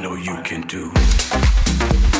know you can do.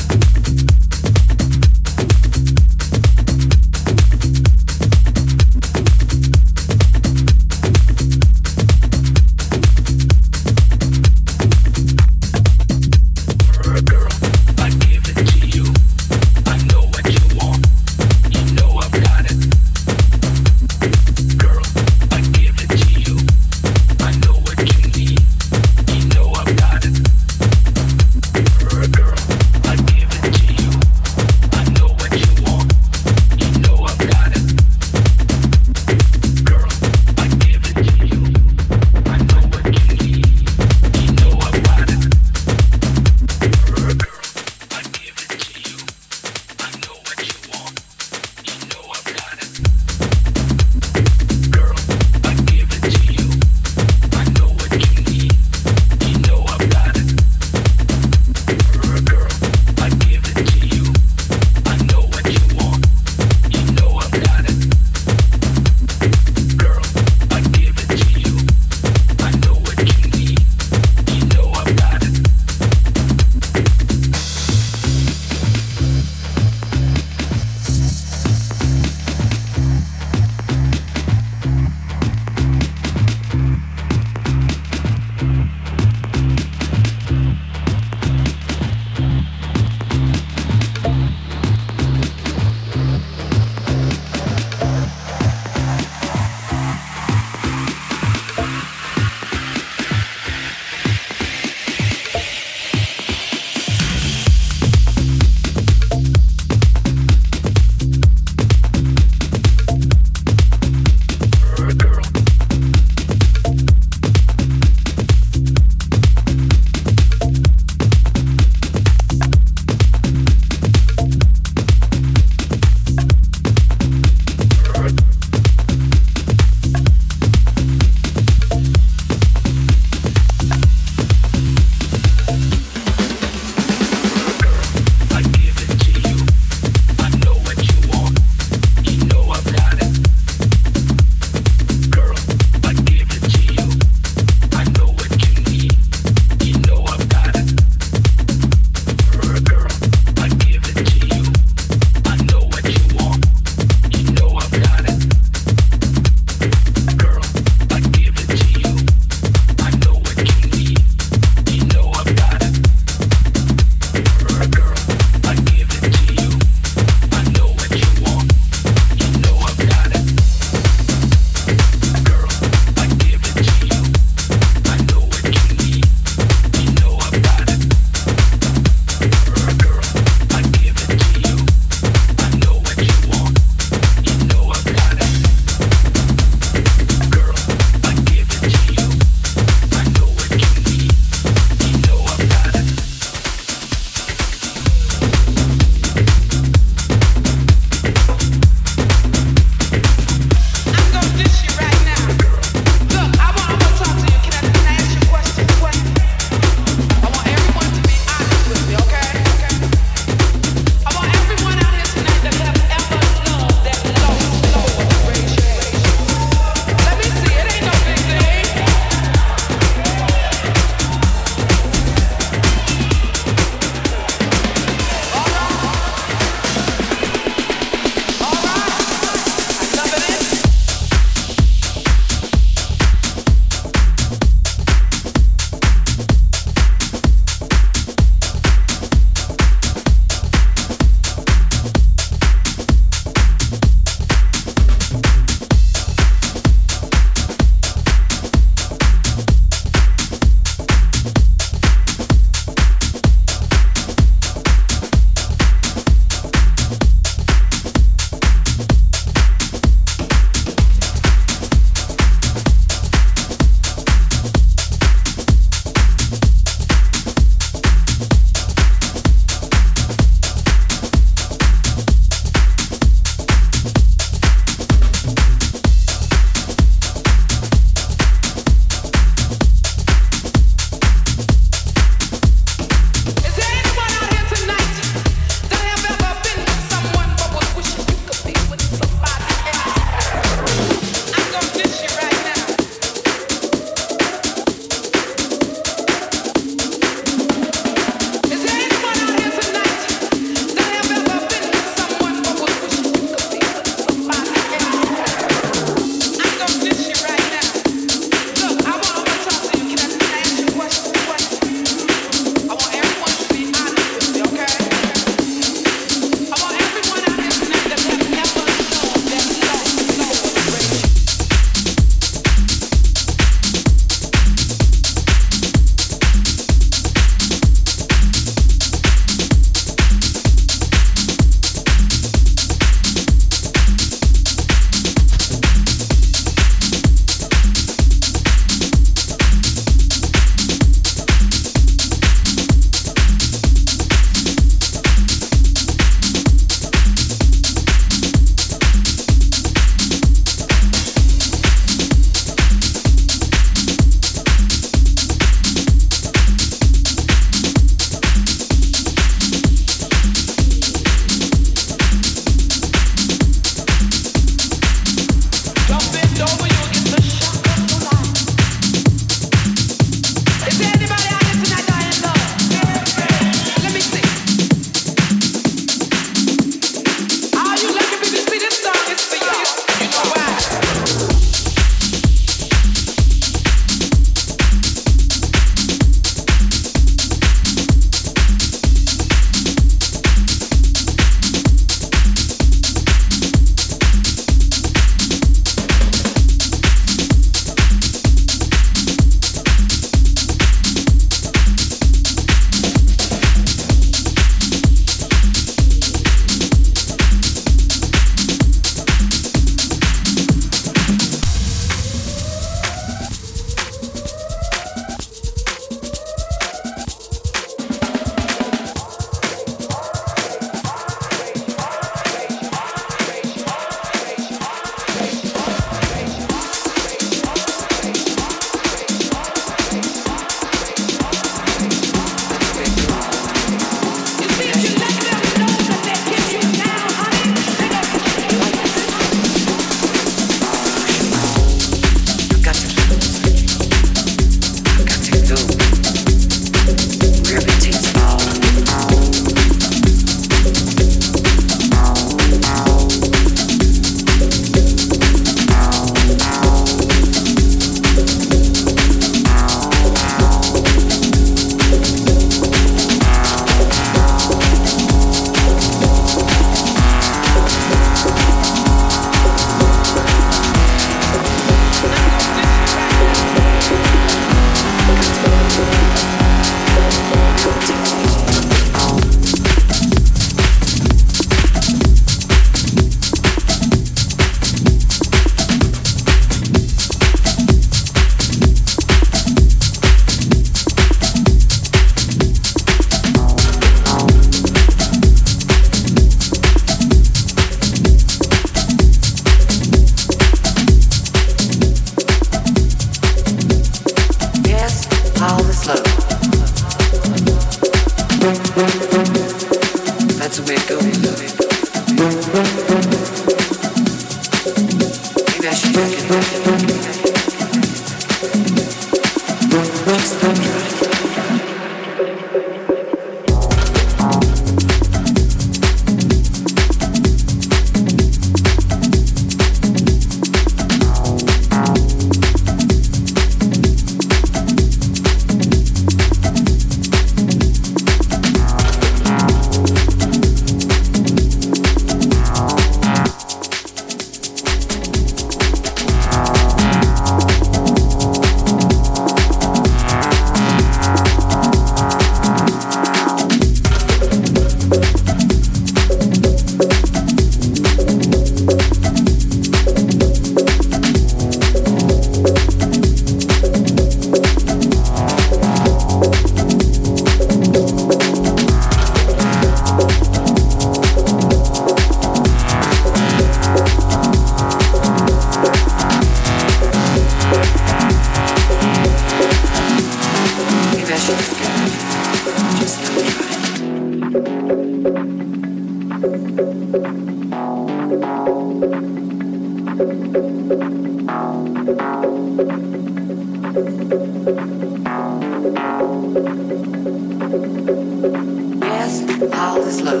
is love.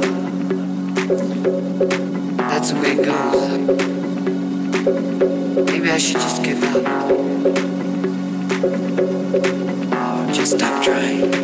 That's the way it goes. Maybe I should just give up. Just stop trying.